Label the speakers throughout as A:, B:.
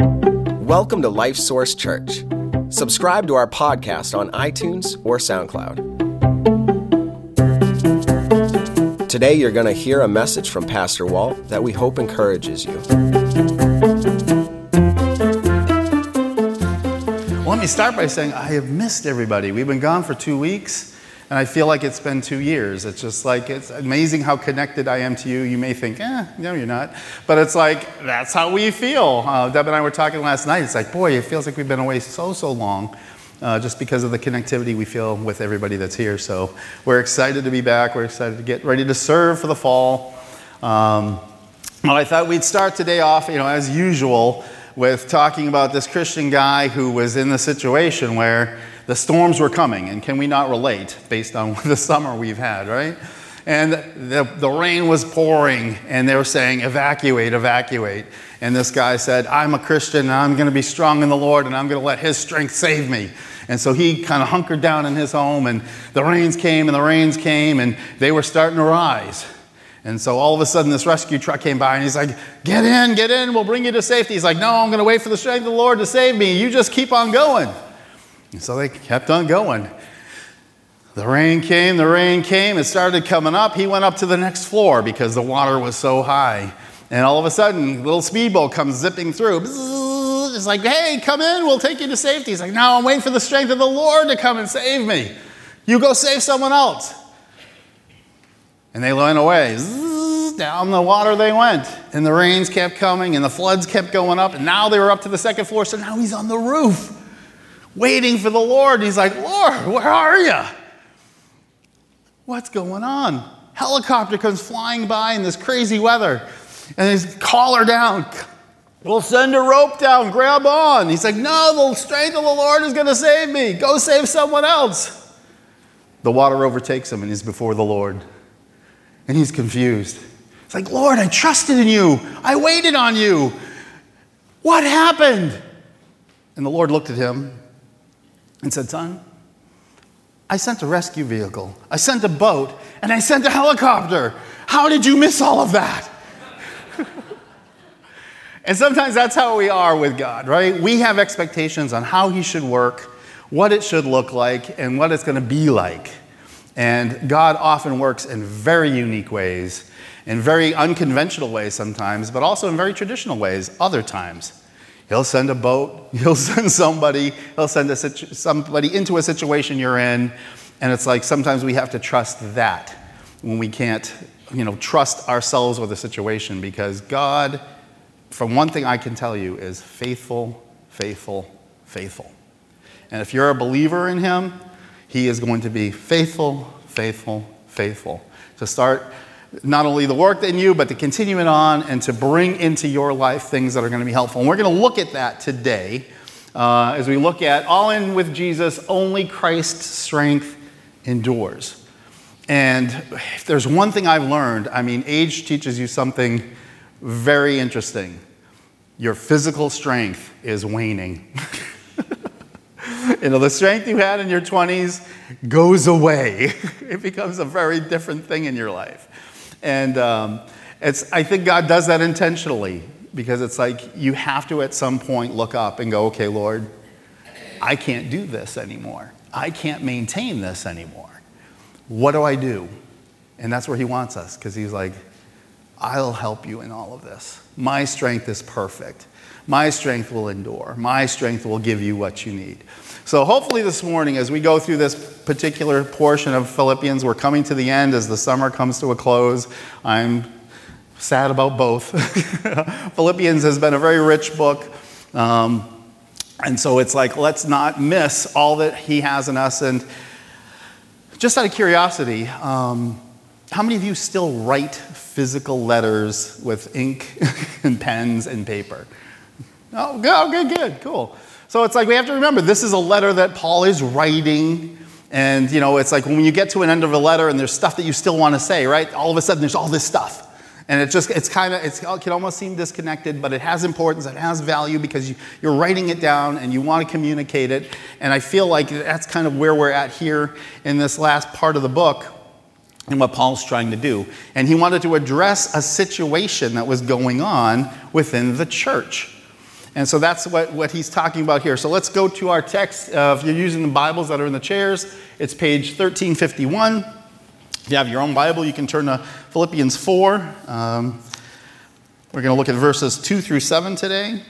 A: Welcome to Life Source Church. Subscribe to our podcast on iTunes or SoundCloud. Today, you're going to hear a message from Pastor Walt that we hope encourages you.
B: Well, let me start by saying I have missed everybody. We've been gone for two weeks, and I feel like it's been two years. It's just like, it's amazing how connected I am to you. You may think, eh, no, you're not. But it's like, that's how we feel. Uh, Deb and I were talking last night. It's like, boy, it feels like we've been away so, so long. Uh, just because of the connectivity we feel with everybody that's here. So we're excited to be back. We're excited to get ready to serve for the fall. Um, well, I thought we'd start today off, you know, as usual, with talking about this Christian guy who was in the situation where the storms were coming. And can we not relate based on the summer we've had, right? And the, the rain was pouring, and they were saying, evacuate, evacuate. And this guy said, I'm a Christian, and I'm going to be strong in the Lord, and I'm going to let His strength save me. And so he kind of hunkered down in his home, and the rains came, and the rains came, and they were starting to rise. And so all of a sudden, this rescue truck came by, and he's like, Get in, get in, we'll bring you to safety. He's like, No, I'm going to wait for the strength of the Lord to save me. You just keep on going. And so they kept on going. The rain came, the rain came, it started coming up. He went up to the next floor because the water was so high. And all of a sudden, little speedboat comes zipping through. It's like, hey, come in, we'll take you to safety. He's like, no, I'm waiting for the strength of the Lord to come and save me. You go save someone else. And they went away. Down the water they went. And the rains kept coming and the floods kept going up. And now they were up to the second floor. So now he's on the roof waiting for the Lord. He's like, Lord, where are you? What's going on? Helicopter comes flying by in this crazy weather. And he's call her down. We'll send a rope down, grab on. He's like, No, the strength of the Lord is going to save me. Go save someone else. The water overtakes him and he's before the Lord. And he's confused. It's like, Lord, I trusted in you. I waited on you. What happened? And the Lord looked at him and said, Son, I sent a rescue vehicle, I sent a boat, and I sent a helicopter. How did you miss all of that? and sometimes that's how we are with God, right? We have expectations on how He should work, what it should look like, and what it's going to be like. And God often works in very unique ways, in very unconventional ways sometimes, but also in very traditional ways other times. He'll send a boat, he'll send somebody, he'll send situ- somebody into a situation you're in. And it's like sometimes we have to trust that when we can't, you know, trust ourselves with a situation because God, from one thing I can tell you, is faithful, faithful, faithful. And if you're a believer in Him, He is going to be faithful, faithful, faithful. To start not only the work in you, but to continue it on and to bring into your life things that are going to be helpful. And we're going to look at that today uh, as we look at All In with Jesus, only Christ's strength endures. And if there's one thing I've learned, I mean, age teaches you something very interesting. Your physical strength is waning. you know, the strength you had in your 20s goes away. it becomes a very different thing in your life. And um, it's, I think God does that intentionally because it's like you have to at some point look up and go, okay, Lord, I can't do this anymore. I can't maintain this anymore. What do I do? And that's where He wants us because He's like, I'll help you in all of this. My strength is perfect. My strength will endure. My strength will give you what you need. So, hopefully, this morning, as we go through this particular portion of Philippians, we're coming to the end as the summer comes to a close. I'm sad about both. Philippians has been a very rich book. Um, and so it's like, let's not miss all that he has in us. And just out of curiosity, um, how many of you still write physical letters with ink and pens and paper? Oh, good, oh, good, good, cool. So it's like we have to remember this is a letter that Paul is writing. And, you know, it's like when you get to an end of a letter and there's stuff that you still want to say, right? All of a sudden there's all this stuff. And it just, it's kind of, oh, it can almost seem disconnected, but it has importance, it has value because you, you're writing it down and you want to communicate it. And I feel like that's kind of where we're at here in this last part of the book and what Paul's trying to do. And he wanted to address a situation that was going on within the church. And so that's what, what he's talking about here. So let's go to our text. Uh, if you're using the Bibles that are in the chairs, it's page 1351. If you have your own Bible, you can turn to Philippians 4. Um, we're going to look at verses 2 through 7 today.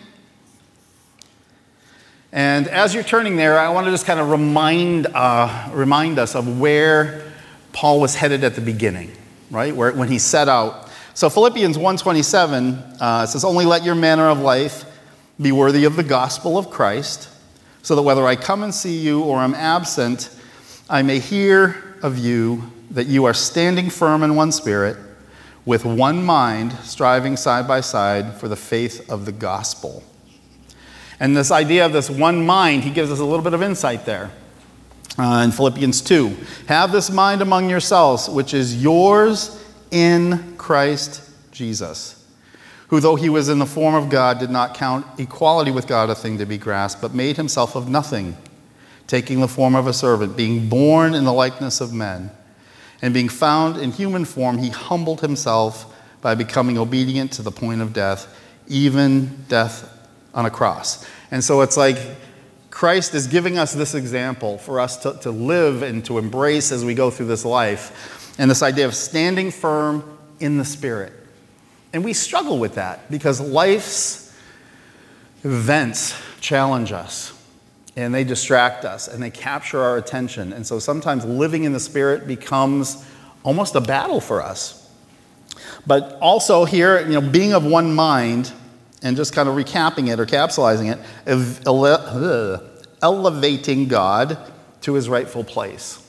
B: And as you're turning there, I want to just kind of remind, uh, remind us of where Paul was headed at the beginning, right? Where, when he set out. So Philippians 1.27 uh, says, Only let your manner of life be worthy of the gospel of Christ, so that whether I come and see you or am absent, I may hear of you that you are standing firm in one spirit, with one mind, striving side by side for the faith of the gospel. And this idea of this one mind, he gives us a little bit of insight there. Uh, in Philippians 2, have this mind among yourselves, which is yours in Christ Jesus who, though he was in the form of God, did not count equality with God a thing to be grasped, but made himself of nothing, taking the form of a servant, being born in the likeness of men. And being found in human form, he humbled himself by becoming obedient to the point of death, even death on a cross. And so it's like Christ is giving us this example for us to, to live and to embrace as we go through this life. And this idea of standing firm in the Spirit. And we struggle with that because life's events challenge us and they distract us and they capture our attention. And so sometimes living in the Spirit becomes almost a battle for us. But also, here, you know, being of one mind and just kind of recapping it or capsulizing it, elevating God to his rightful place.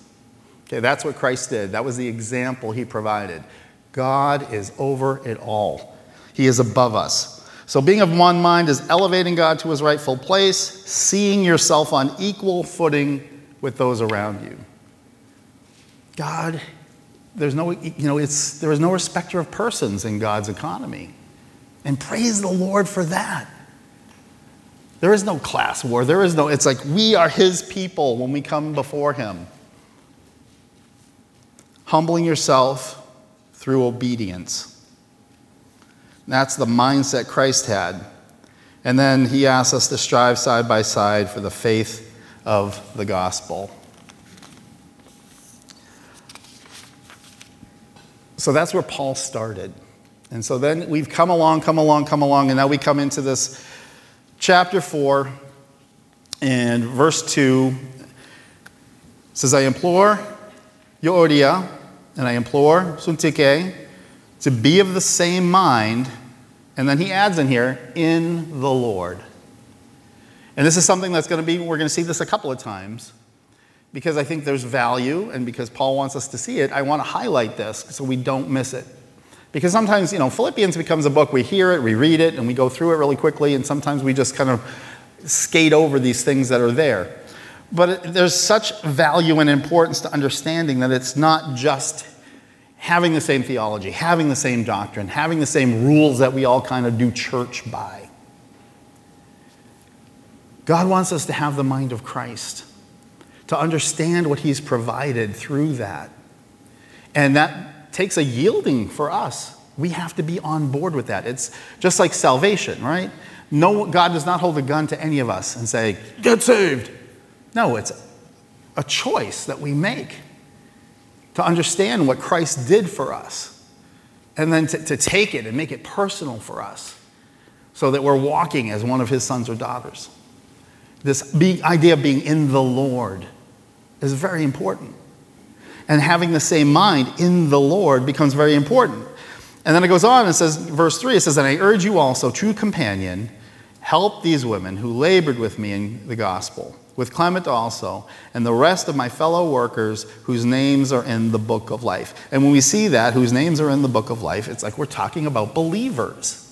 B: Okay, that's what Christ did. That was the example he provided. God is over it all, He is above us. So, being of one mind is elevating God to his rightful place, seeing yourself on equal footing with those around you. God, there's no, you know, it's, there is no respecter of persons in God's economy. And praise the Lord for that. There is no class war. There is no, it's like we are his people when we come before him. Humbling yourself through obedience. That's the mindset Christ had. And then he asks us to strive side by side for the faith of the gospel. So that's where Paul started. And so then we've come along, come along, come along, and now we come into this chapter 4 and verse 2 says, I implore Euodia and I implore Syntyche to be of the same mind. And then he adds in here, in the Lord. And this is something that's going to be, we're going to see this a couple of times because I think there's value and because Paul wants us to see it. I want to highlight this so we don't miss it. Because sometimes, you know, Philippians becomes a book, we hear it, we read it, and we go through it really quickly, and sometimes we just kind of skate over these things that are there. But there's such value and importance to understanding that it's not just having the same theology, having the same doctrine, having the same rules that we all kind of do church by. God wants us to have the mind of Christ, to understand what He's provided through that. And that takes a yielding for us. We have to be on board with that. It's just like salvation, right? No, God does not hold a gun to any of us and say, get saved. No, it's a choice that we make to understand what Christ did for us and then to, to take it and make it personal for us so that we're walking as one of his sons or daughters. This idea of being in the Lord is very important. And having the same mind in the Lord becomes very important. And then it goes on and says, verse 3, it says, And I urge you also, true companion, help these women who labored with me in the gospel with Clement also, and the rest of my fellow workers whose names are in the book of life. And when we see that, whose names are in the book of life, it's like we're talking about believers.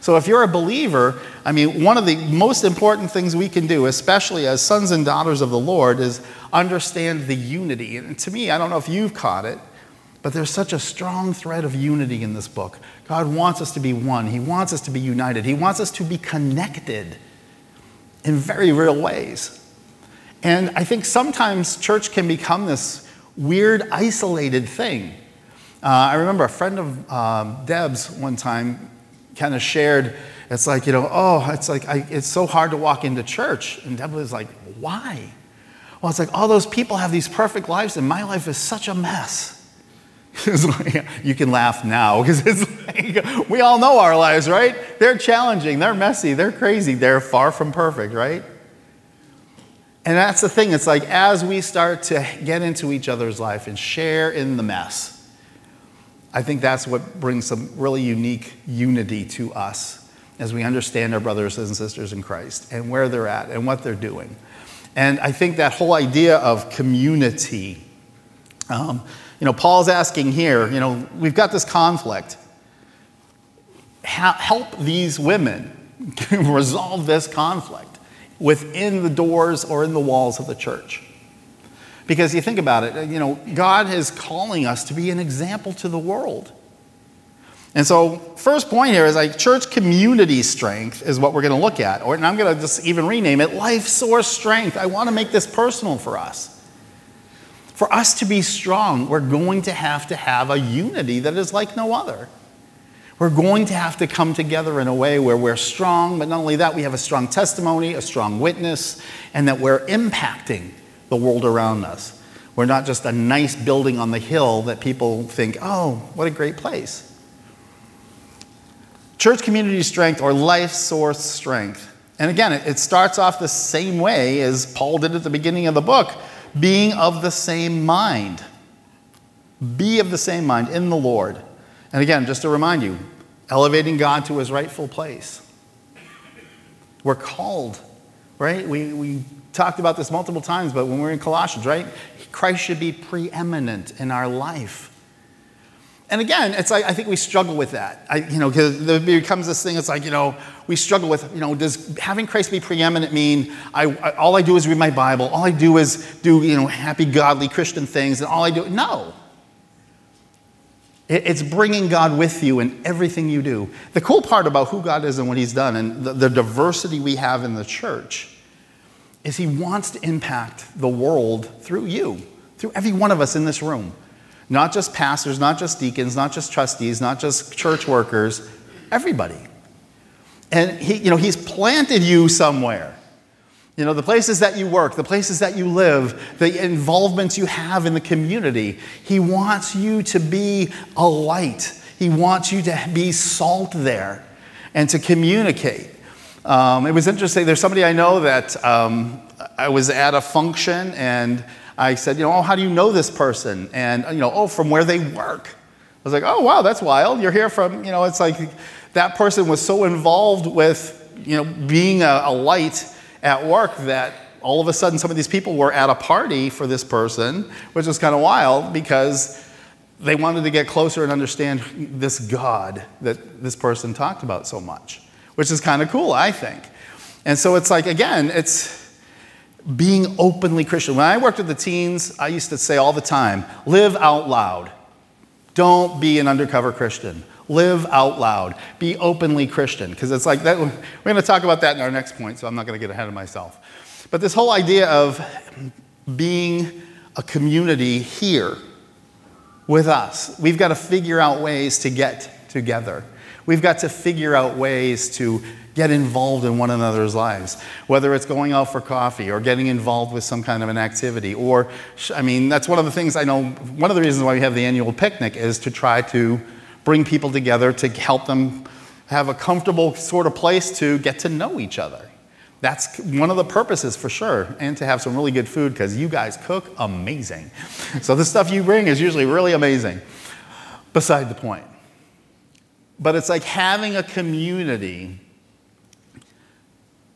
B: So if you're a believer, I mean, one of the most important things we can do, especially as sons and daughters of the Lord, is understand the unity. And to me, I don't know if you've caught it, but there's such a strong thread of unity in this book. God wants us to be one, He wants us to be united, He wants us to be connected in very real ways. And I think sometimes church can become this weird, isolated thing. Uh, I remember a friend of um, Deb's one time kind of shared, It's like, you know, oh, it's like, I, it's so hard to walk into church. And Deb was like, why? Well, it's like all those people have these perfect lives, and my life is such a mess. You can laugh now because it's like we all know our lives, right? They're challenging, they're messy, they're crazy, they're far from perfect, right? And that's the thing. It's like as we start to get into each other's life and share in the mess, I think that's what brings some really unique unity to us as we understand our brothers and sisters in Christ and where they're at and what they're doing. And I think that whole idea of community, um, you know, Paul's asking here, you know, we've got this conflict. help these women resolve this conflict within the doors or in the walls of the church. Because you think about it, uh, you know, God is calling us to be an example to the world. And so, first point here is like church community strength is what we're going to look at. Or, and I'm going to just even rename it life source strength. I want to make this personal for us. For us to be strong, we're going to have to have a unity that is like no other. We're going to have to come together in a way where we're strong, but not only that, we have a strong testimony, a strong witness, and that we're impacting the world around us. We're not just a nice building on the hill that people think, oh, what a great place. Church community strength or life source strength. And again, it starts off the same way as Paul did at the beginning of the book being of the same mind. Be of the same mind in the Lord. And again, just to remind you, elevating God to his rightful place. We're called, right? We, we talked about this multiple times, but when we're in Colossians, right? Christ should be preeminent in our life. And again, it's like I think we struggle with that. I, you know, because there becomes this thing. It's like you know, we struggle with you know, does having Christ be preeminent mean I, I, all I do is read my Bible? All I do is do you know happy, godly Christian things, and all I do no. It, it's bringing God with you in everything you do. The cool part about who God is and what He's done, and the, the diversity we have in the church, is He wants to impact the world through you, through every one of us in this room. Not just pastors, not just deacons, not just trustees, not just church workers, everybody. And he, you know, He's planted you somewhere. You know, the places that you work, the places that you live, the involvements you have in the community. He wants you to be a light. He wants you to be salt there and to communicate. Um, it was interesting. There's somebody I know that um, I was at a function and I said, you know, oh, how do you know this person? And, you know, oh, from where they work. I was like, oh, wow, that's wild. You're here from, you know, it's like that person was so involved with, you know, being a, a light at work that all of a sudden some of these people were at a party for this person, which was kind of wild because they wanted to get closer and understand this God that this person talked about so much which is kind of cool, I think. And so it's like, again, it's being openly Christian. When I worked with the teens, I used to say all the time live out loud. Don't be an undercover Christian. Live out loud. Be openly Christian. Because it's like that. We're going to talk about that in our next point, so I'm not going to get ahead of myself. But this whole idea of being a community here with us, we've got to figure out ways to get together. We've got to figure out ways to get involved in one another's lives, whether it's going out for coffee or getting involved with some kind of an activity. Or, I mean, that's one of the things I know, one of the reasons why we have the annual picnic is to try to bring people together to help them have a comfortable sort of place to get to know each other. That's one of the purposes for sure, and to have some really good food because you guys cook amazing. So, the stuff you bring is usually really amazing. Beside the point. But it's like having a community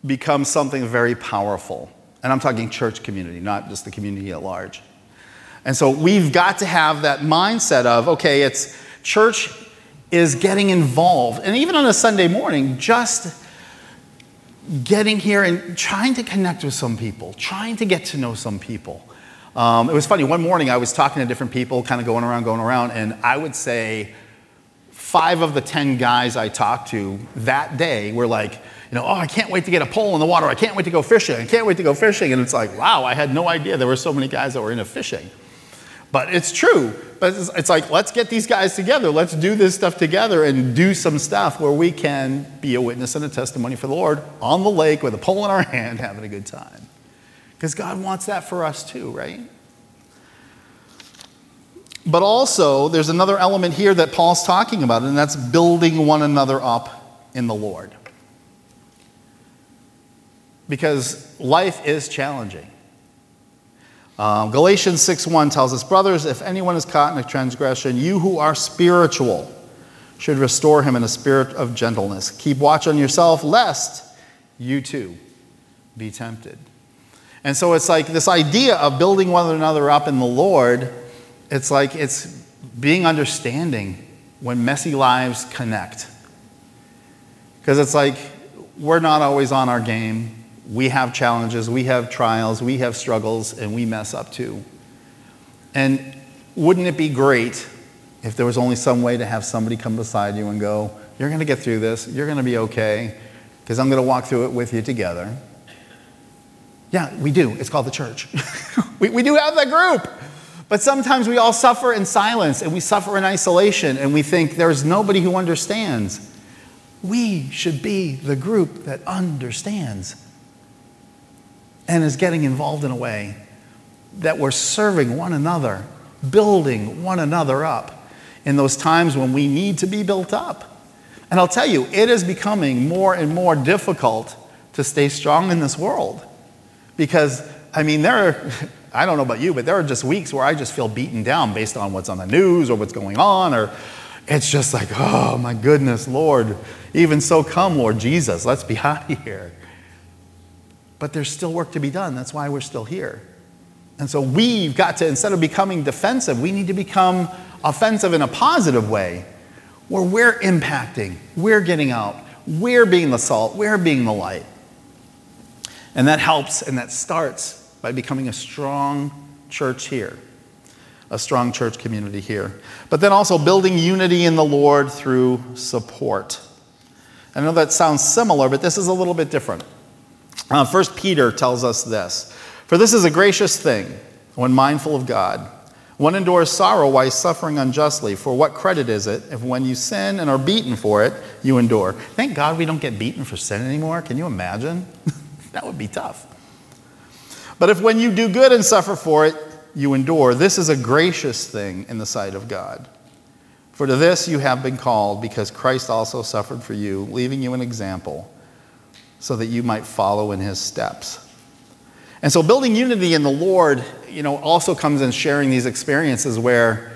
B: becomes something very powerful. And I'm talking church community, not just the community at large. And so we've got to have that mindset of, okay, it's church is getting involved. And even on a Sunday morning, just getting here and trying to connect with some people, trying to get to know some people. Um, it was funny, one morning I was talking to different people, kind of going around, going around, and I would say, five of the 10 guys I talked to that day were like, you know, oh, I can't wait to get a pole in the water. I can't wait to go fishing. I can't wait to go fishing. And it's like, wow, I had no idea there were so many guys that were into fishing. But it's true. But it's, it's like, let's get these guys together. Let's do this stuff together and do some stuff where we can be a witness and a testimony for the Lord on the lake with a pole in our hand, having a good time. Because God wants that for us too, right? But also, there's another element here that Paul's talking about, and that's building one another up in the Lord. Because life is challenging. Um, Galatians 6:1 tells us, "Brothers, if anyone is caught in a transgression, you who are spiritual should restore him in a spirit of gentleness. Keep watch on yourself, lest you too be tempted." And so it's like this idea of building one another up in the Lord. It's like it's being understanding when messy lives connect. Because it's like we're not always on our game we have challenges, we have trials, we have struggles, and we mess up too. And wouldn't it be great if there was only some way to have somebody come beside you and go, You're going to get through this, you're going to be okay, because I'm going to walk through it with you together? Yeah, we do. It's called the church. we, we do have that group. But sometimes we all suffer in silence and we suffer in isolation and we think there's nobody who understands. We should be the group that understands and is getting involved in a way that we're serving one another, building one another up in those times when we need to be built up. And I'll tell you, it is becoming more and more difficult to stay strong in this world. Because, I mean, there are, I don't know about you, but there are just weeks where I just feel beaten down based on what's on the news or what's going on, or it's just like, oh my goodness, Lord, even so come, Lord Jesus, let's be out of here. But there's still work to be done. That's why we're still here. And so we've got to, instead of becoming defensive, we need to become offensive in a positive way where we're impacting, we're getting out, we're being the salt, we're being the light. And that helps and that starts by becoming a strong church here, a strong church community here. But then also building unity in the Lord through support. I know that sounds similar, but this is a little bit different. Uh, 1 Peter tells us this For this is a gracious thing when mindful of God. One endures sorrow while suffering unjustly. For what credit is it if when you sin and are beaten for it, you endure? Thank God we don't get beaten for sin anymore. Can you imagine? that would be tough. But if when you do good and suffer for it, you endure, this is a gracious thing in the sight of God. For to this you have been called, because Christ also suffered for you, leaving you an example so that you might follow in his steps. And so building unity in the Lord, you know, also comes in sharing these experiences where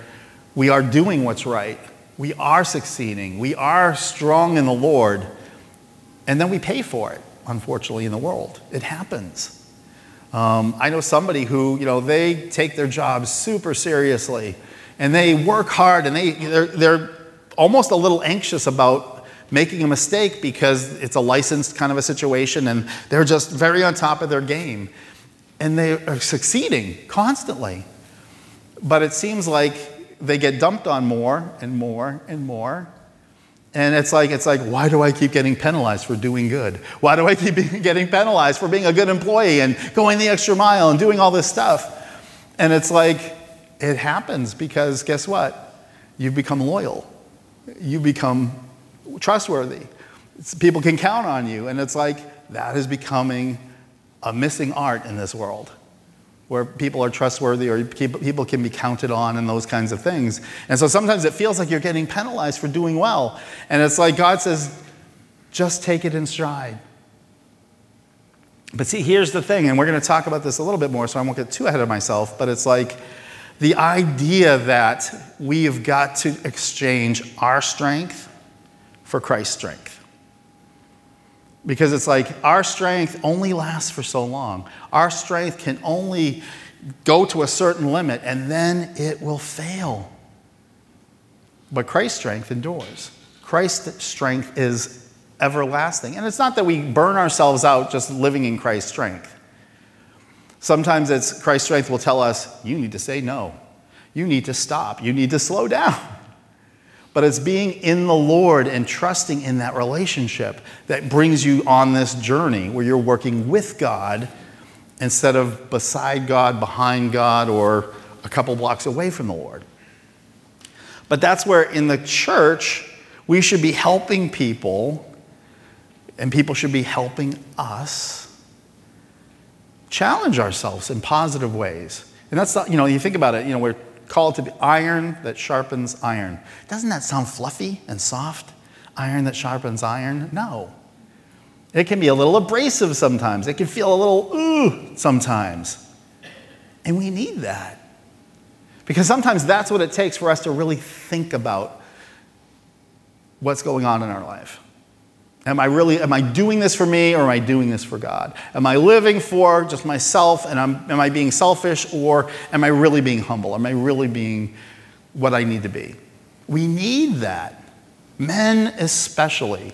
B: we are doing what's right. We are succeeding. We are strong in the Lord. And then we pay for it, unfortunately, in the world. It happens. Um, I know somebody who, you know, they take their job super seriously and they work hard and they, they're, they're almost a little anxious about making a mistake because it's a licensed kind of a situation and they're just very on top of their game. And they are succeeding constantly. But it seems like they get dumped on more and more and more. And it's like, it's like, why do I keep getting penalized for doing good? Why do I keep getting penalized for being a good employee and going the extra mile and doing all this stuff? And it's like, it happens because guess what? You've become loyal. You become trustworthy. It's, people can count on you. And it's like that is becoming a missing art in this world where people are trustworthy or people can be counted on and those kinds of things. And so sometimes it feels like you're getting penalized for doing well. And it's like God says, just take it in stride. But see, here's the thing, and we're going to talk about this a little bit more, so I won't get too ahead of myself, but it's like the idea that we've got to exchange our strength for Christ's strength. Because it's like our strength only lasts for so long. Our strength can only go to a certain limit and then it will fail. But Christ's strength endures. Christ's strength is everlasting. And it's not that we burn ourselves out just living in Christ's strength. Sometimes it's Christ's strength will tell us, you need to say no. You need to stop. You need to slow down but it's being in the Lord and trusting in that relationship that brings you on this journey where you're working with God instead of beside God, behind God, or a couple blocks away from the Lord. But that's where in the church, we should be helping people, and people should be helping us challenge ourselves in positive ways. And that's not, you know, you think about it, you know, we're called to be iron that sharpens iron. Doesn't that sound fluffy and soft? Iron that sharpens iron? No. It can be a little abrasive sometimes. It can feel a little ooh sometimes. And we need that. Because sometimes that's what it takes for us to really think about what's going on in our life. Am I really, am I doing this for me or am I doing this for God? Am I living for just myself and I'm, am I being selfish or am I really being humble? Am I really being what I need to be? We need that. Men, especially.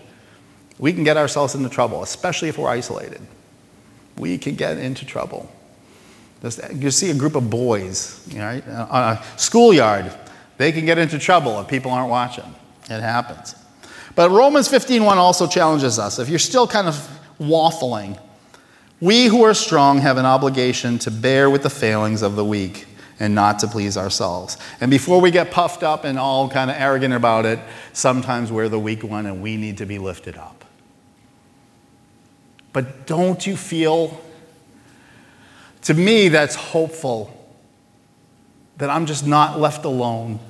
B: We can get ourselves into trouble, especially if we're isolated. We can get into trouble. You see a group of boys know, on a schoolyard, they can get into trouble if people aren't watching. It happens. But Romans 15:1 also challenges us. If you're still kind of waffling, we who are strong have an obligation to bear with the failings of the weak and not to please ourselves. And before we get puffed up and all kind of arrogant about it, sometimes we're the weak one and we need to be lifted up. But don't you feel, to me, that's hopeful that I'm just not left alone.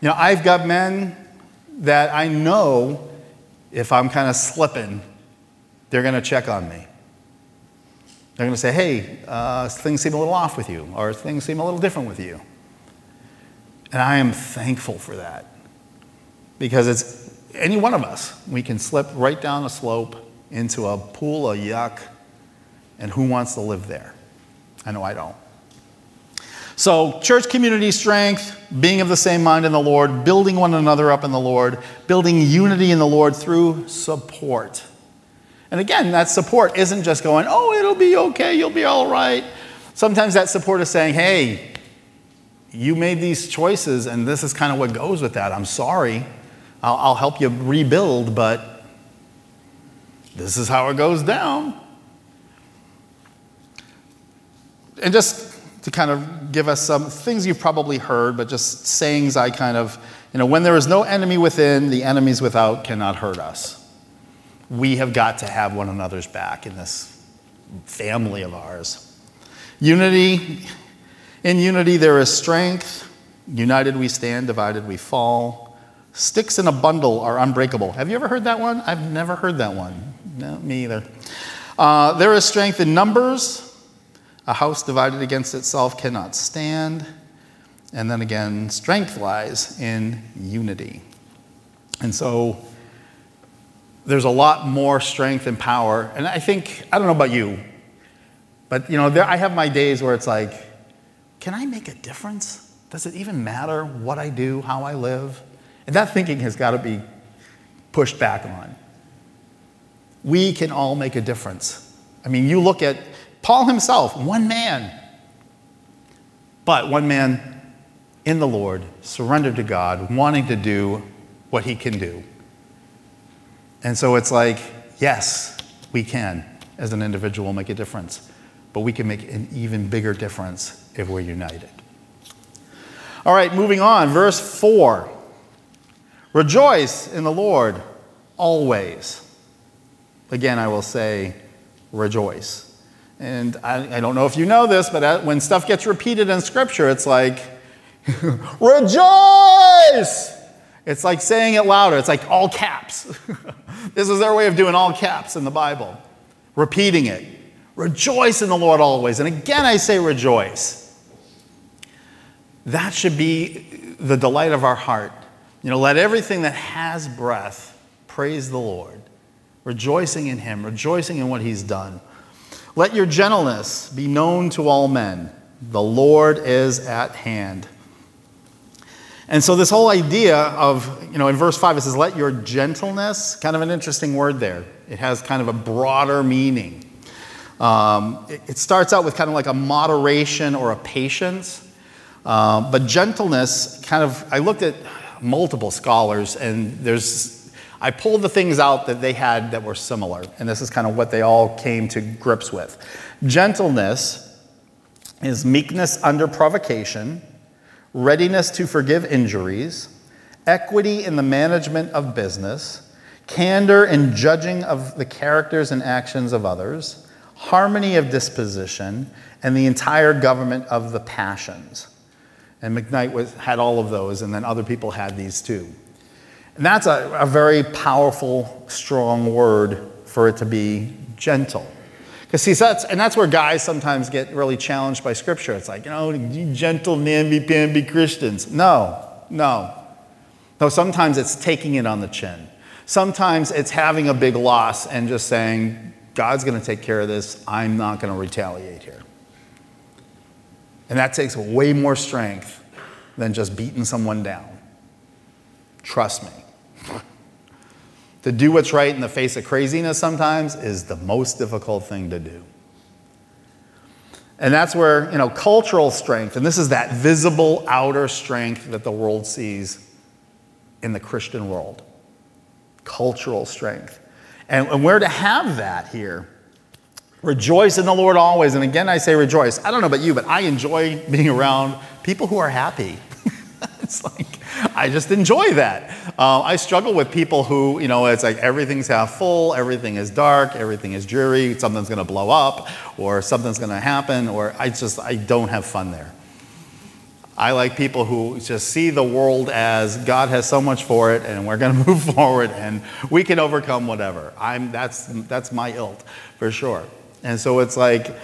B: You know, I've got men that I know if I'm kind of slipping, they're going to check on me. They're going to say, hey, uh, things seem a little off with you, or things seem a little different with you. And I am thankful for that because it's any one of us. We can slip right down a slope into a pool of yuck, and who wants to live there? I know I don't. So, church community strength, being of the same mind in the Lord, building one another up in the Lord, building unity in the Lord through support. And again, that support isn't just going, oh, it'll be okay, you'll be all right. Sometimes that support is saying, hey, you made these choices, and this is kind of what goes with that. I'm sorry. I'll, I'll help you rebuild, but this is how it goes down. And just to kind of give us some things you've probably heard, but just sayings I kind of, you know, when there is no enemy within, the enemies without cannot hurt us. We have got to have one another's back in this family of ours. Unity, in unity there is strength. United we stand, divided we fall. Sticks in a bundle are unbreakable. Have you ever heard that one? I've never heard that one. No, me either. Uh, there is strength in numbers. A house divided against itself cannot stand. And then again, strength lies in unity. And so there's a lot more strength and power. And I think, I don't know about you, but you know, there, I have my days where it's like, can I make a difference? Does it even matter what I do, how I live? And that thinking has got to be pushed back on. We can all make a difference. I mean, you look at Paul himself, one man, but one man in the Lord, surrendered to God, wanting to do what he can do. And so it's like, yes, we can, as an individual, make a difference, but we can make an even bigger difference if we're united. All right, moving on, verse 4. Rejoice in the Lord always. Again, I will say, rejoice. And I, I, don't know if you know this, but when stuff gets repeated in Scripture, it's like, rejoice! It's like saying it louder. It's like all caps. this is their way of doing all caps in the Bible, repeating it. Rejoice in the Lord always. And again, I say rejoice. That should be the delight of our heart. You know, let everything that has breath praise the Lord, rejoicing in Him, rejoicing in what He's done. Let your gentleness be known to all men. The Lord is at hand. And so, this whole idea of, you know, in verse 5, it says, let your gentleness, kind of an interesting word there. It has kind of a broader meaning. Um, it, it, starts out with kind of like a moderation or a patience. Uh, but gentleness, kind of, I looked at multiple scholars, and there's I pulled the things out that they had that were similar, and this is kind of what they all came to grips with. Gentleness is meekness under provocation, readiness to forgive injuries, equity in the management of business, candor in judging of the characters and actions of others, harmony of disposition, and the entire government of the passions. And Macknight was, had all of those, and then other people had these too. And that's a, a very powerful, strong word for it to be gentle. Because see, that's, and that's where guys sometimes get really challenged by Scripture. It's like, you know, you gentle, namby-pamby Christians. No, no. No, sometimes it's taking it on the chin. Sometimes it's having a big loss and just saying, God's going to take care of this. I'm not going to retaliate here. And that takes way more strength than just beating someone down. Trust me. To do what's right in the face of craziness sometimes is the most difficult thing to do. And that's where, you know, cultural strength, and this is that visible outer strength that the world sees in the Christian world. Cultural strength. And, and we're to have that here. Rejoice in the Lord always. And again, I say rejoice. I don't know about you, but I enjoy being around people who are happy. It's like, I just enjoy that. Uh, I struggle with people who, you know, it's like everything's half full, everything is dark, everything is dreary, something's going to blow up, or something's going to happen, or I just, I don't have fun there. I like people who just see the world as God has so much for it, and we're going to move forward, and we can overcome whatever. I'm, that's, that's my ilk, for sure. And so it's like,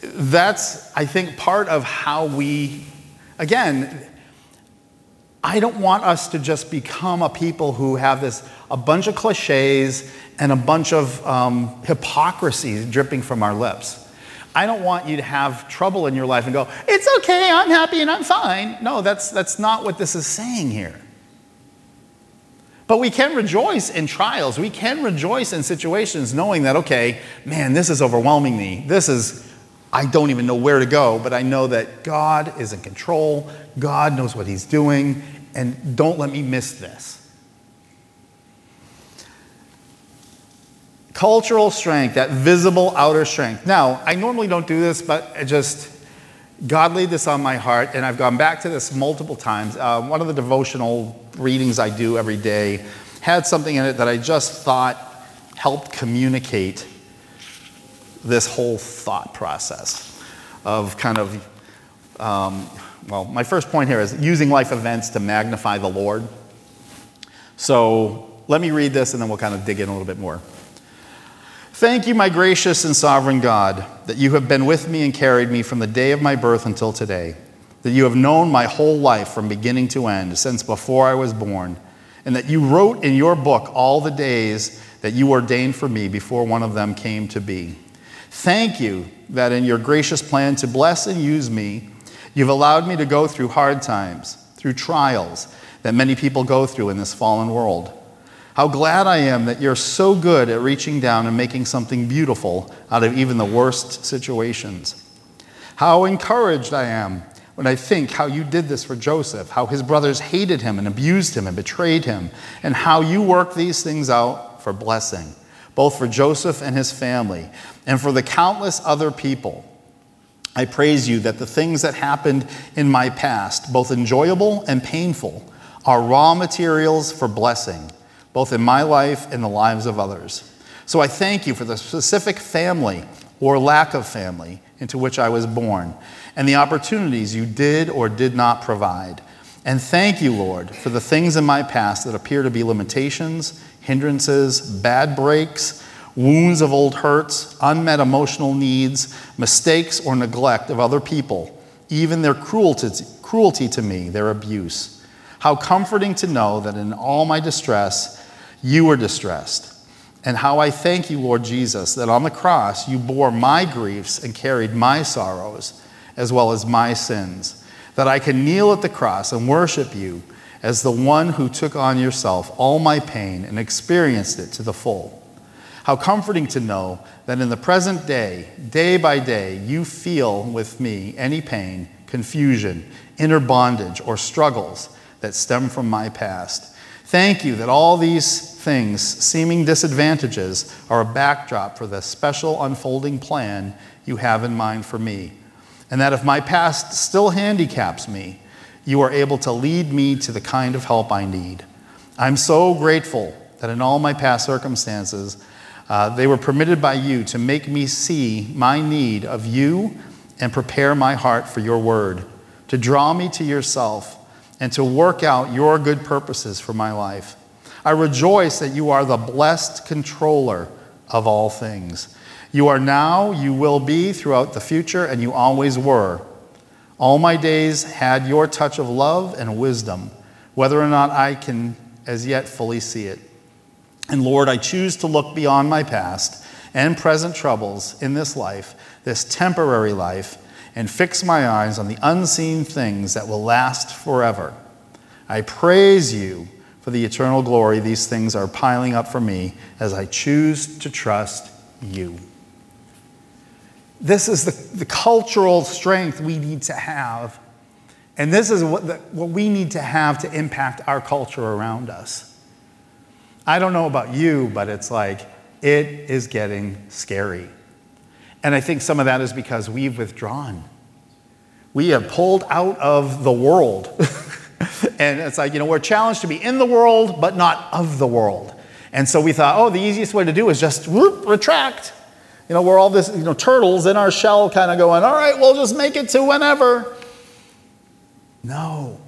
B: that's, I think, part of how we, again, I don't want us to just become a people who have this, a bunch of cliches and a bunch of um, hypocrisy dripping from our lips. I don't want you to have trouble in your life and go, it's okay, I'm happy and I'm fine. No, that's, that's not what this is saying here. But we can rejoice in trials. We can rejoice in situations knowing that, okay, man, this is overwhelming me. This is, I don't even know where to go, but I know that God is in control. God knows what He's doing, and don't let me miss this. Cultural strength, that visible outer strength. Now, I normally don't do this, but it just, God laid this on my heart, and I've gone back to this multiple times. Uh, one of the devotional readings I do every day had something in it that I just thought helped communicate this whole thought process of kind of um, well, my first point here is using life events to magnify the Lord. So let me read this and then we'll kind of dig in a little bit more. Thank you, my gracious and sovereign God, that you have been with me and carried me from the day of my birth until today, that you have known my whole life from beginning to end, since before I was born, and that you wrote in your book all the days that you ordained for me before one of them came to be. Thank you that in your gracious plan to bless and use me, You've allowed me to go through hard times, through trials that many people go through in this fallen world. How glad I am that you're so good at reaching down and making something beautiful out of even the worst situations. How encouraged I am when I think how you did this for Joseph, how his brothers hated him and abused him and betrayed him, and how you worked these things out for blessing, both for Joseph and his family, and for the countless other people I praise you that the things that happened in my past, both enjoyable and painful, are raw materials for blessing, both in my life and the lives of others. So I thank you for the specific family or lack of family into which I was born, and the opportunities you did or did not provide. And thank you, Lord, for the things in my past that appear to be limitations, hindrances, bad breaks, wounds of old hurts, unmet emotional needs, mistakes or neglect of other people, even their cruelty, cruelty to me, their abuse. How comforting to know that in all my distress, you were distressed. And how I thank you, Lord Jesus, that on the cross you bore my griefs and carried my sorrows as well as my sins, that I can kneel at the cross and worship you as the one who took on yourself all my pain and experienced it to the full. How comforting to know that in the present day, day by day, you feel with me any pain, confusion, inner bondage, or struggles that stem from my past. Thank you that all these things, seeming disadvantages, are a backdrop for the special unfolding plan you have in mind for me. and that if my past still handicaps me, you are able to lead me to the kind of help I need. I'm so grateful that in all my past circumstances, uh, they were permitted by you to make me see my need of you and prepare my heart for your word, to draw me to yourself, and to work out your good purposes for my life. I rejoice that you are the blessed controller of all things. You are now, you will be throughout the future, and you always were. All my days had your touch of love and wisdom, whether or not I can as yet fully see it. And Lord, I choose to look beyond my past and present troubles in this life, this temporary life, and fix my eyes on the unseen things that will last forever. I praise you for the eternal glory these things are piling up for me as I choose to trust you. This is the, the cultural strength we need to have. And this is what, the, what we need to have to impact our culture around us. I don't know about you, but it's like it is getting scary. And I think some of that is because we've withdrawn. We have pulled out of the world. and it's like, you know, we're challenged to be in the world, but not of the world. And so we thought, oh, the easiest way to do is just whoop, retract. You know, we're all this, you know, turtles in our shell kind of going, all right, we'll just make it to whenever. No.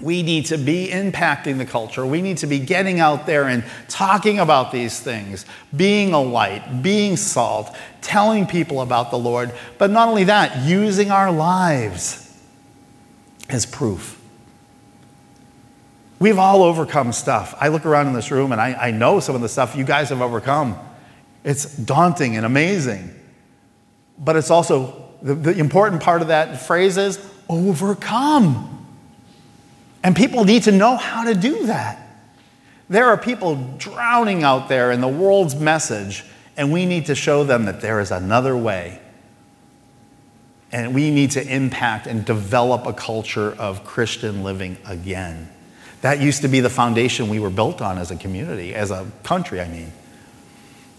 B: We need to be impacting the culture. We need to be getting out there and talking about these things, being a light, being salt, telling people about the Lord. But not only that, using our lives as proof. We've all overcome stuff. I look around in this room and I, I know some of the stuff you guys have overcome. It's daunting and amazing. But it's also, the, the important part of that phrase is overcome. And people need to know how to do that. There are people drowning out there in the world's message, and we need to show them that there is another way. And we need to impact and develop a culture of Christian living again. That used to be the foundation we were built on as a community, as a country, I mean.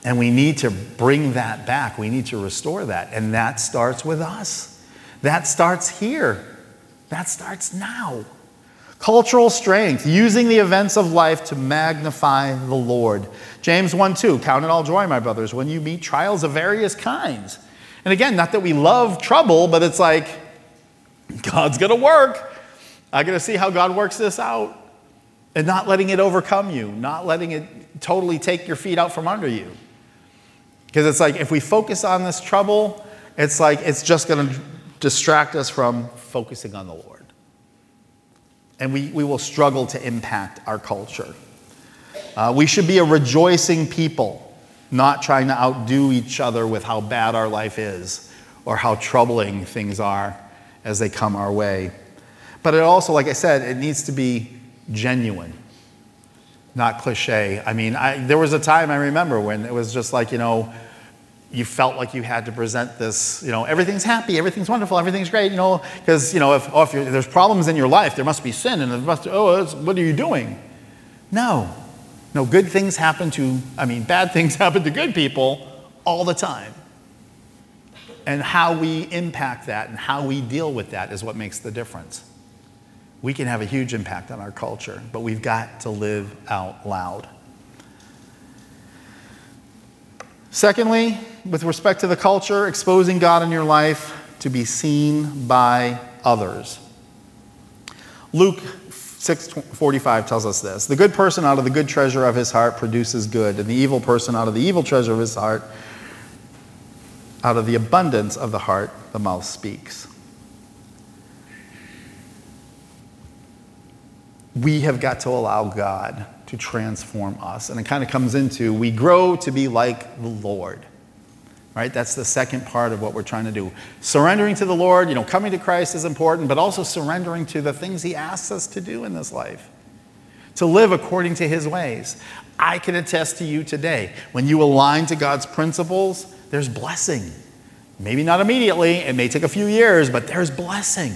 B: And we need to bring that back. We need to restore that. And that starts with us. That starts here. That starts now. Cultural strength, using the events of life to magnify the Lord. James 1 2, count it all joy, my brothers, when you meet trials of various kinds. And again, not that we love trouble, but it's like, God's to work. I got to see how God works this out. And not letting it overcome you, not letting it totally take your feet out from under you. Because it's like, if we focus on this trouble, it's like it's just going to distract us from focusing on the Lord and we, we will struggle to impact our culture. Uh, we should be a rejoicing people, not trying to outdo each other with how bad our life is or how troubling things are as they come our way. But it also, like I said, it needs to be genuine, not cliche. I mean, I, there was a time I remember when it was just like, you know, you felt like you had to present this, you know, everything's happy, everything's wonderful, everything's great, you know, because, you know, if, oh, if there's problems in your life, there must be sin, and there must, oh, what are you doing? No. No, good things happen to, I mean, bad things happen to good people all the time. And how we impact that and how we deal with that is what makes the difference. We can have a huge impact on our culture, but we've got to live out loud. Secondly, with respect to the culture, exposing God in your life to be seen by others. Luke 6:45 tells us this. The good person out of the good treasure of his heart produces good, and the evil person out of the evil treasure of his heart out of the abundance of the heart the mouth speaks. We have got to allow God to transform us. And it kind of comes into we grow to be like the Lord. Right? That's the second part of what we're trying to do. Surrendering to the Lord, you know, coming to Christ is important, but also surrendering to the things He asks us to do in this life, to live according to His ways. I can attest to you today, when you align to God's principles, there's blessing. Maybe not immediately, it may take a few years, but there's blessing.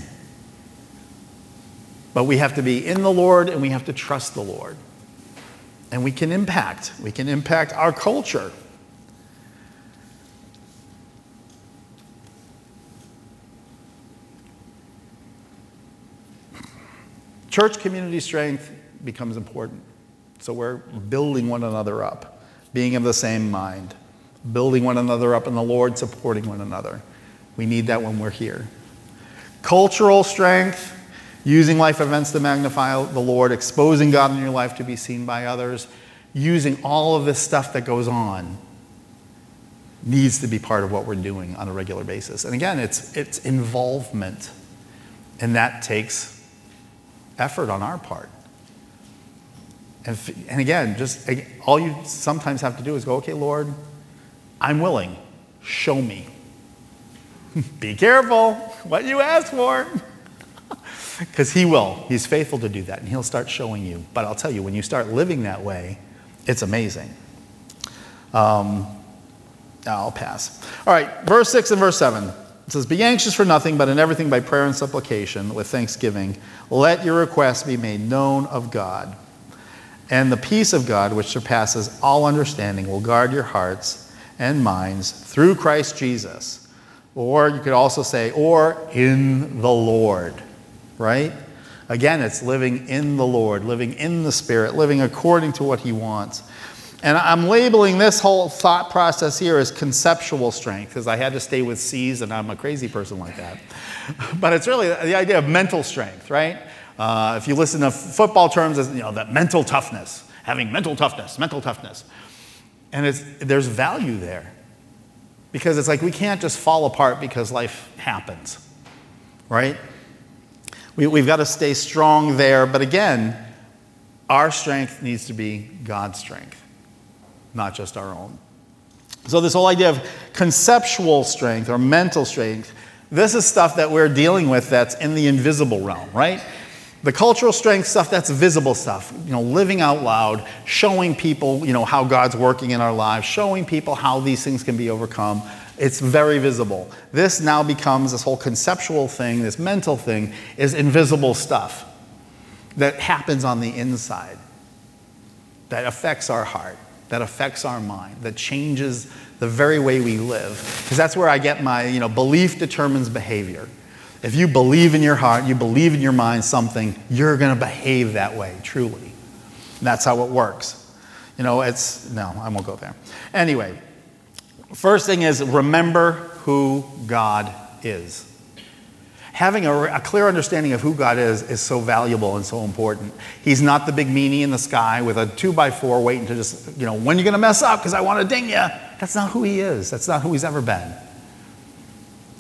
B: But we have to be in the Lord and we have to trust the Lord. And we can impact, we can impact our culture. Church community strength becomes important. So we're building one another up, being of the same mind, building one another up in the Lord, supporting one another. We need that when we're here. Cultural strength using life events to magnify the Lord, exposing God in your life to be seen by others, using all of this stuff that goes on needs to be part of what we're doing on a regular basis. And again, it's, it's involvement, and that takes effort on our part. And, and again, just all you sometimes have to do is go, okay, Lord, I'm willing. Show me. Be careful what you ask for. Because He will. He's faithful to do that, and He'll start showing you. But I'll tell you, when you start living that way, it's amazing. Um, I'll pass. All right, verse 6 and verse 7. It says, Be anxious for nothing, but in everything by prayer and supplication with thanksgiving, let your requests be made known of God. And the peace of God, which surpasses all understanding, will guard your hearts and minds through Christ Jesus. Or you could also say, or in the Lord, right? Again, it's living in the Lord, living in the Spirit, living according to what He wants. And I'm labeling this whole thought process here as conceptual strength because I had to stay with C's and I'm a crazy person like that. But it's really the idea of mental strength, right? Uh, if you listen to football terms, you know, that mental toughness, having mental toughness, mental toughness. And there's value there because it's like we can't just fall apart because life happens, right? We, we've got to stay strong there. But again, our strength needs to be God's strength, not just our own. So, this whole idea of conceptual strength or mental strength, this is stuff that we're dealing with that's in the invisible realm, right? The cultural strength stuff, that's visible stuff. You know, living out loud, showing people, you know, how God's working in our lives, showing people how these things can be overcome. It's very visible. This now becomes this whole conceptual thing, this mental thing, is invisible stuff that happens on the inside, that affects our heart, that affects our mind, that changes the very way we live. Because that's where I get my, you know, belief determines behavior. If you believe in your heart, you believe in your mind something, you're going to behave that way, truly. And that's how it works. You know, it's, no, I won't go there. Anyway, first thing is remember who God is. Having a, a, clear understanding of who God is is so valuable and so important. He's not the big meanie in the sky with a two by four waiting to just, you know, when are you going to mess up because I want to ding you. That's not who He is. That's not who He's ever been.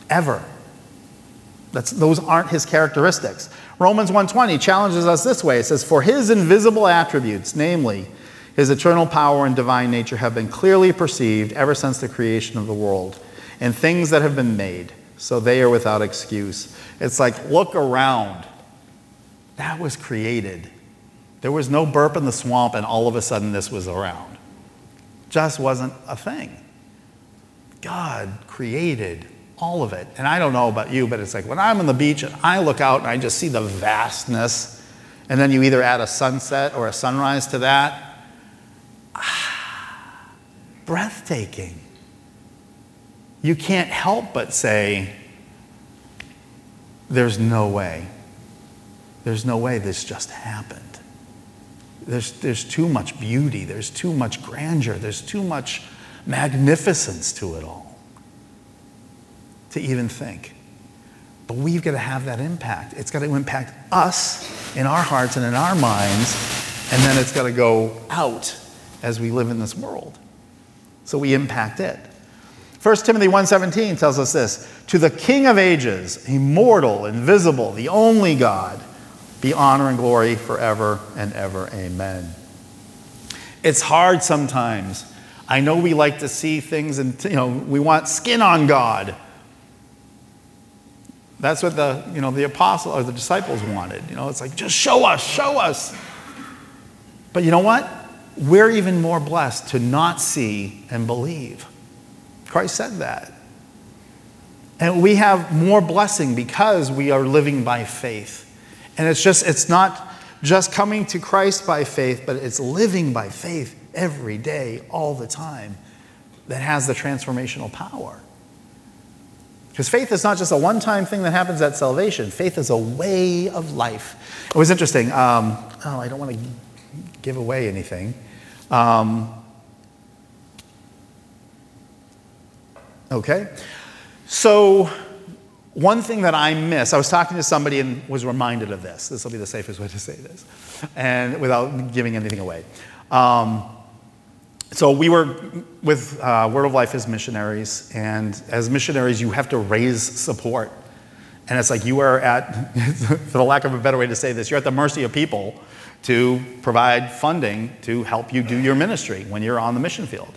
B: Ever. That's, those aren't his characteristics. Romans 1:20 challenges us this way. It says, "For his invisible attributes, namely his eternal power and divine nature, have been clearly perceived ever since the creation of the world, and things that have been made, so they are without excuse." It's like, look around. That was created. There was no burp in the swamp, and all of a sudden this was around. Just wasn't a thing. God created all of it. And I don't know about you, but it's like when I'm on the beach and I look out and I just see the vastness, and then you either add a sunset or a sunrise to that. Breathtaking. You can't help but say, there's no way. There's no way this just happened. There's, there's too much beauty, there's too much grandeur, there's too much magnificence to it all to even think. But we've got to have that impact. It's got to impact us in our hearts and in our minds, and then it's got to go out as we live in this world. So we impact it. 1 Timothy 1:17 tells us this, to the king of ages, immortal, invisible, the only God, be honor and glory forever and ever. Amen. It's hard sometimes. I know we like to see things and you know, we want skin on God. That's what the, you know, the apostle or the disciples wanted. You know, it's like, just show us, show us. But you know what? We're even more blessed to not see and believe. Christ said that. And we have more blessing because we are living by faith. And it's just, it's not just coming to Christ by faith, but it's living by faith every day, all the time, that has the transformational power. Because faith is not just a one time thing that happens at salvation, faith is a way of life. It was interesting. Um, oh, I don't want to give away anything. Um, okay. So, one thing that I miss, I was talking to somebody and was reminded of this. This will be the safest way to say this, and without giving anything away. Um, so we were with uh, Word of Life as missionaries, and as missionaries, you have to raise support. And it's like you are at, for the lack of a better way to say this, you're at the mercy of people to provide funding to help you do your ministry when you're on the mission field.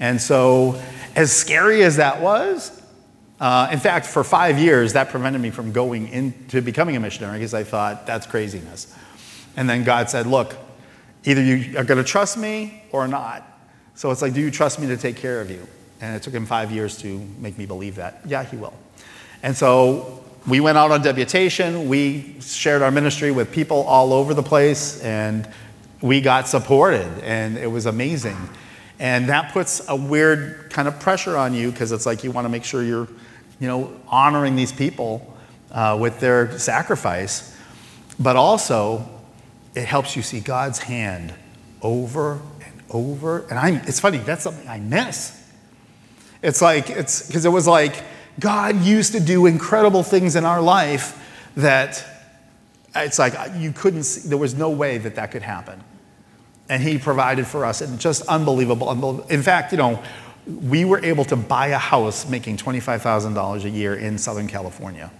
B: And so, as scary as that was, uh, in fact, for five years, that prevented me from going into becoming a missionary because I thought that's craziness. And then God said, Look, either you are going to trust me or not. So it's like, do you trust me to take care of you? And it took him five years to make me believe that. Yeah, he will. And so we went out on deputation. We shared our ministry with people all over the place, and we got supported, and it was amazing. And that puts a weird kind of pressure on you because it's like you want to make sure you're, you know, honoring these people uh, with their sacrifice, but also it helps you see God's hand over and over. And I'm, it's funny, that's something I miss. It's like, it's because it was like God used to do incredible things in our life that it's like uh, you couldn't see, there was no way that that could happen. And He provided for us, and just unbelievable, unbelievable. In fact, you know, we were able to buy a house making $25,000 a year in Southern California.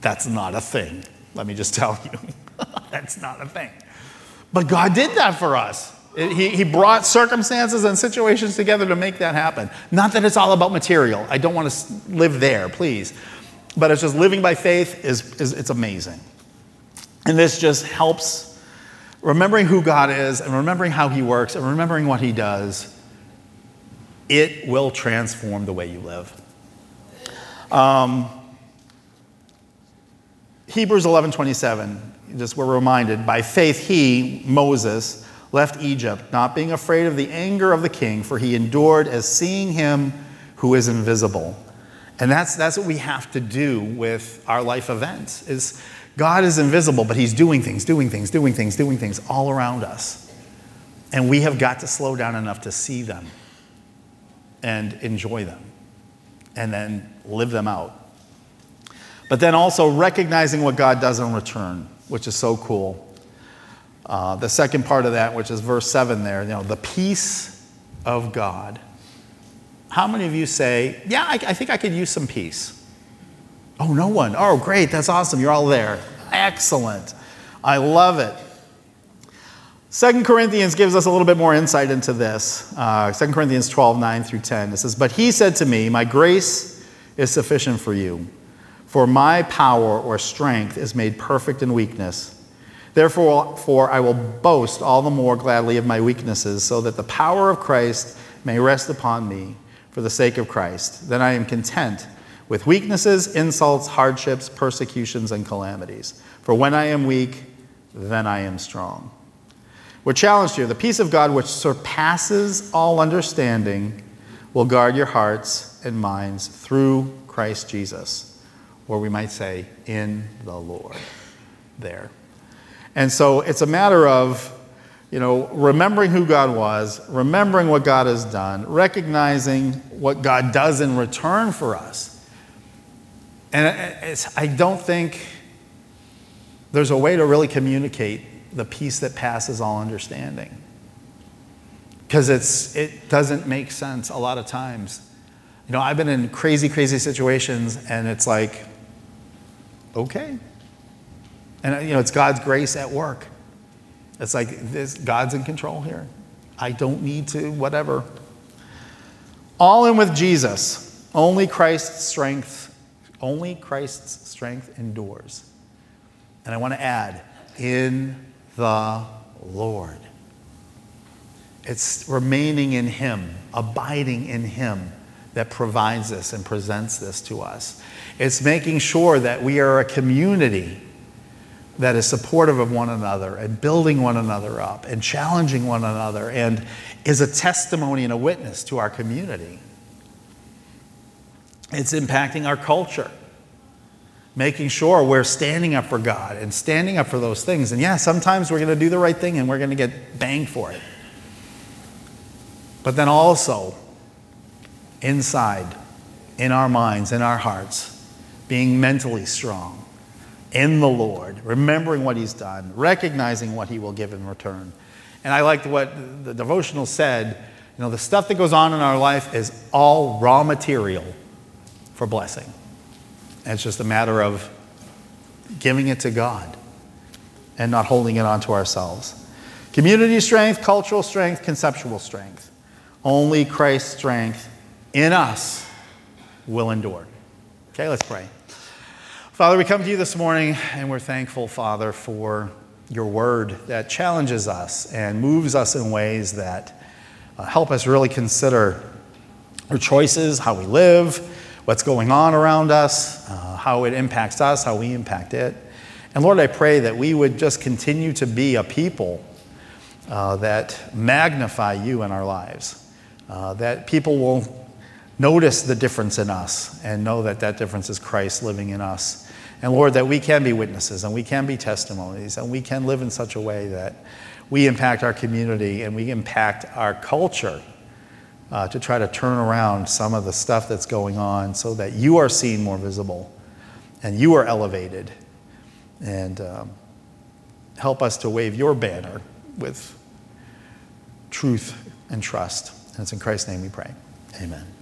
B: That's not a thing, let me just tell you. That's not a thing. But God did that for us. He, he brought circumstances and situations together to make that happen. Not that it's all about material. I don't want to live there, please. But it's just living by faith is, is it's amazing. And this just helps remembering who God is and remembering how He works and remembering what He does. It will transform the way you live. Um, Hebrews 11 27, just we're reminded by faith, he, Moses, left Egypt, not being afraid of the anger of the king, for he endured as seeing him who is invisible. And that's, that's what we have to do with our life events is God is invisible, but he's doing things, doing things, doing things, doing things all around us. And we have got to slow down enough to see them and enjoy them and then live them out. But then also recognizing what God does in return, which is so cool. Uh, the second part of that, which is verse 7 there, you know, the peace of God. How many of you say, Yeah, I, I think I could use some peace? Oh, no one. Oh, great. That's awesome. You're all there. Excellent. I love it. Second Corinthians gives us a little bit more insight into this. Uh, 2 Corinthians 12, 9 through 10. It says, But he said to me, My grace is sufficient for you, for my power or strength is made perfect in weakness. Therefore, for I will boast all the more gladly of my weaknesses, so that the power of Christ may rest upon me for the sake of Christ. Then I am content with weaknesses, insults, hardships, persecutions, and calamities. For when I am weak, then I am strong. We're challenged here. The peace of God, which surpasses all understanding, will guard your hearts and minds through Christ Jesus, or we might say, in the Lord. There. And so it's a matter of, you know, remembering who God was, remembering what God has done, recognizing what God does in return for us. And I don't think there's a way to really communicate the peace that passes all understanding. Because it doesn't make sense a lot of times. You know, I've been in crazy, crazy situations, and it's like, okay, and you know, it's God's grace at work. It's like this, God's in control here. I don't need to, whatever. All in with Jesus. Only Christ's strength, only Christ's strength endures. And I want to add, in the Lord. It's remaining in Him, abiding in Him that provides this and presents this to us. It's making sure that we are a community that is supportive of one another and building one another up and challenging one another and is a testimony and a witness to our community. it's impacting our culture. Making sure we're standing up for God and standing up for those things. And yeah, sometimes we're going to do the right thing and we're going to get banged for it. But then also, inside, in our minds, in our hearts, being mentally strong in the Lord, remembering what He's done, recognizing what He will give in return. And I liked what the devotional said you know, the stuff that goes on in our life is all raw material for blessing. And it's just a matter of giving it to God and not holding it onto ourselves. Community strength, cultural strength, conceptual strength. Only Christ's strength in us will endure. Okay, let's pray. Father, we come to you this morning and we're thankful, Father, for your word that challenges us and moves us in ways that uh, help us really consider our choices, how we live, what's going on around us, uh, how it impacts us, how we impact it. And Lord, I pray that we would just continue to be a people uh, that magnify you in our lives, uh, that people will notice the difference in us and know that that difference is Christ living in us. And Lord, that we can be witnesses and we can be testimonies and we can live in such a way that we impact our community and we impact our culture uh, to try to turn around some of the stuff that's going on so that you are seen more visible and you are elevated. And um, help us to wave your banner with truth and trust. And it's in Christ's name we pray. Amen.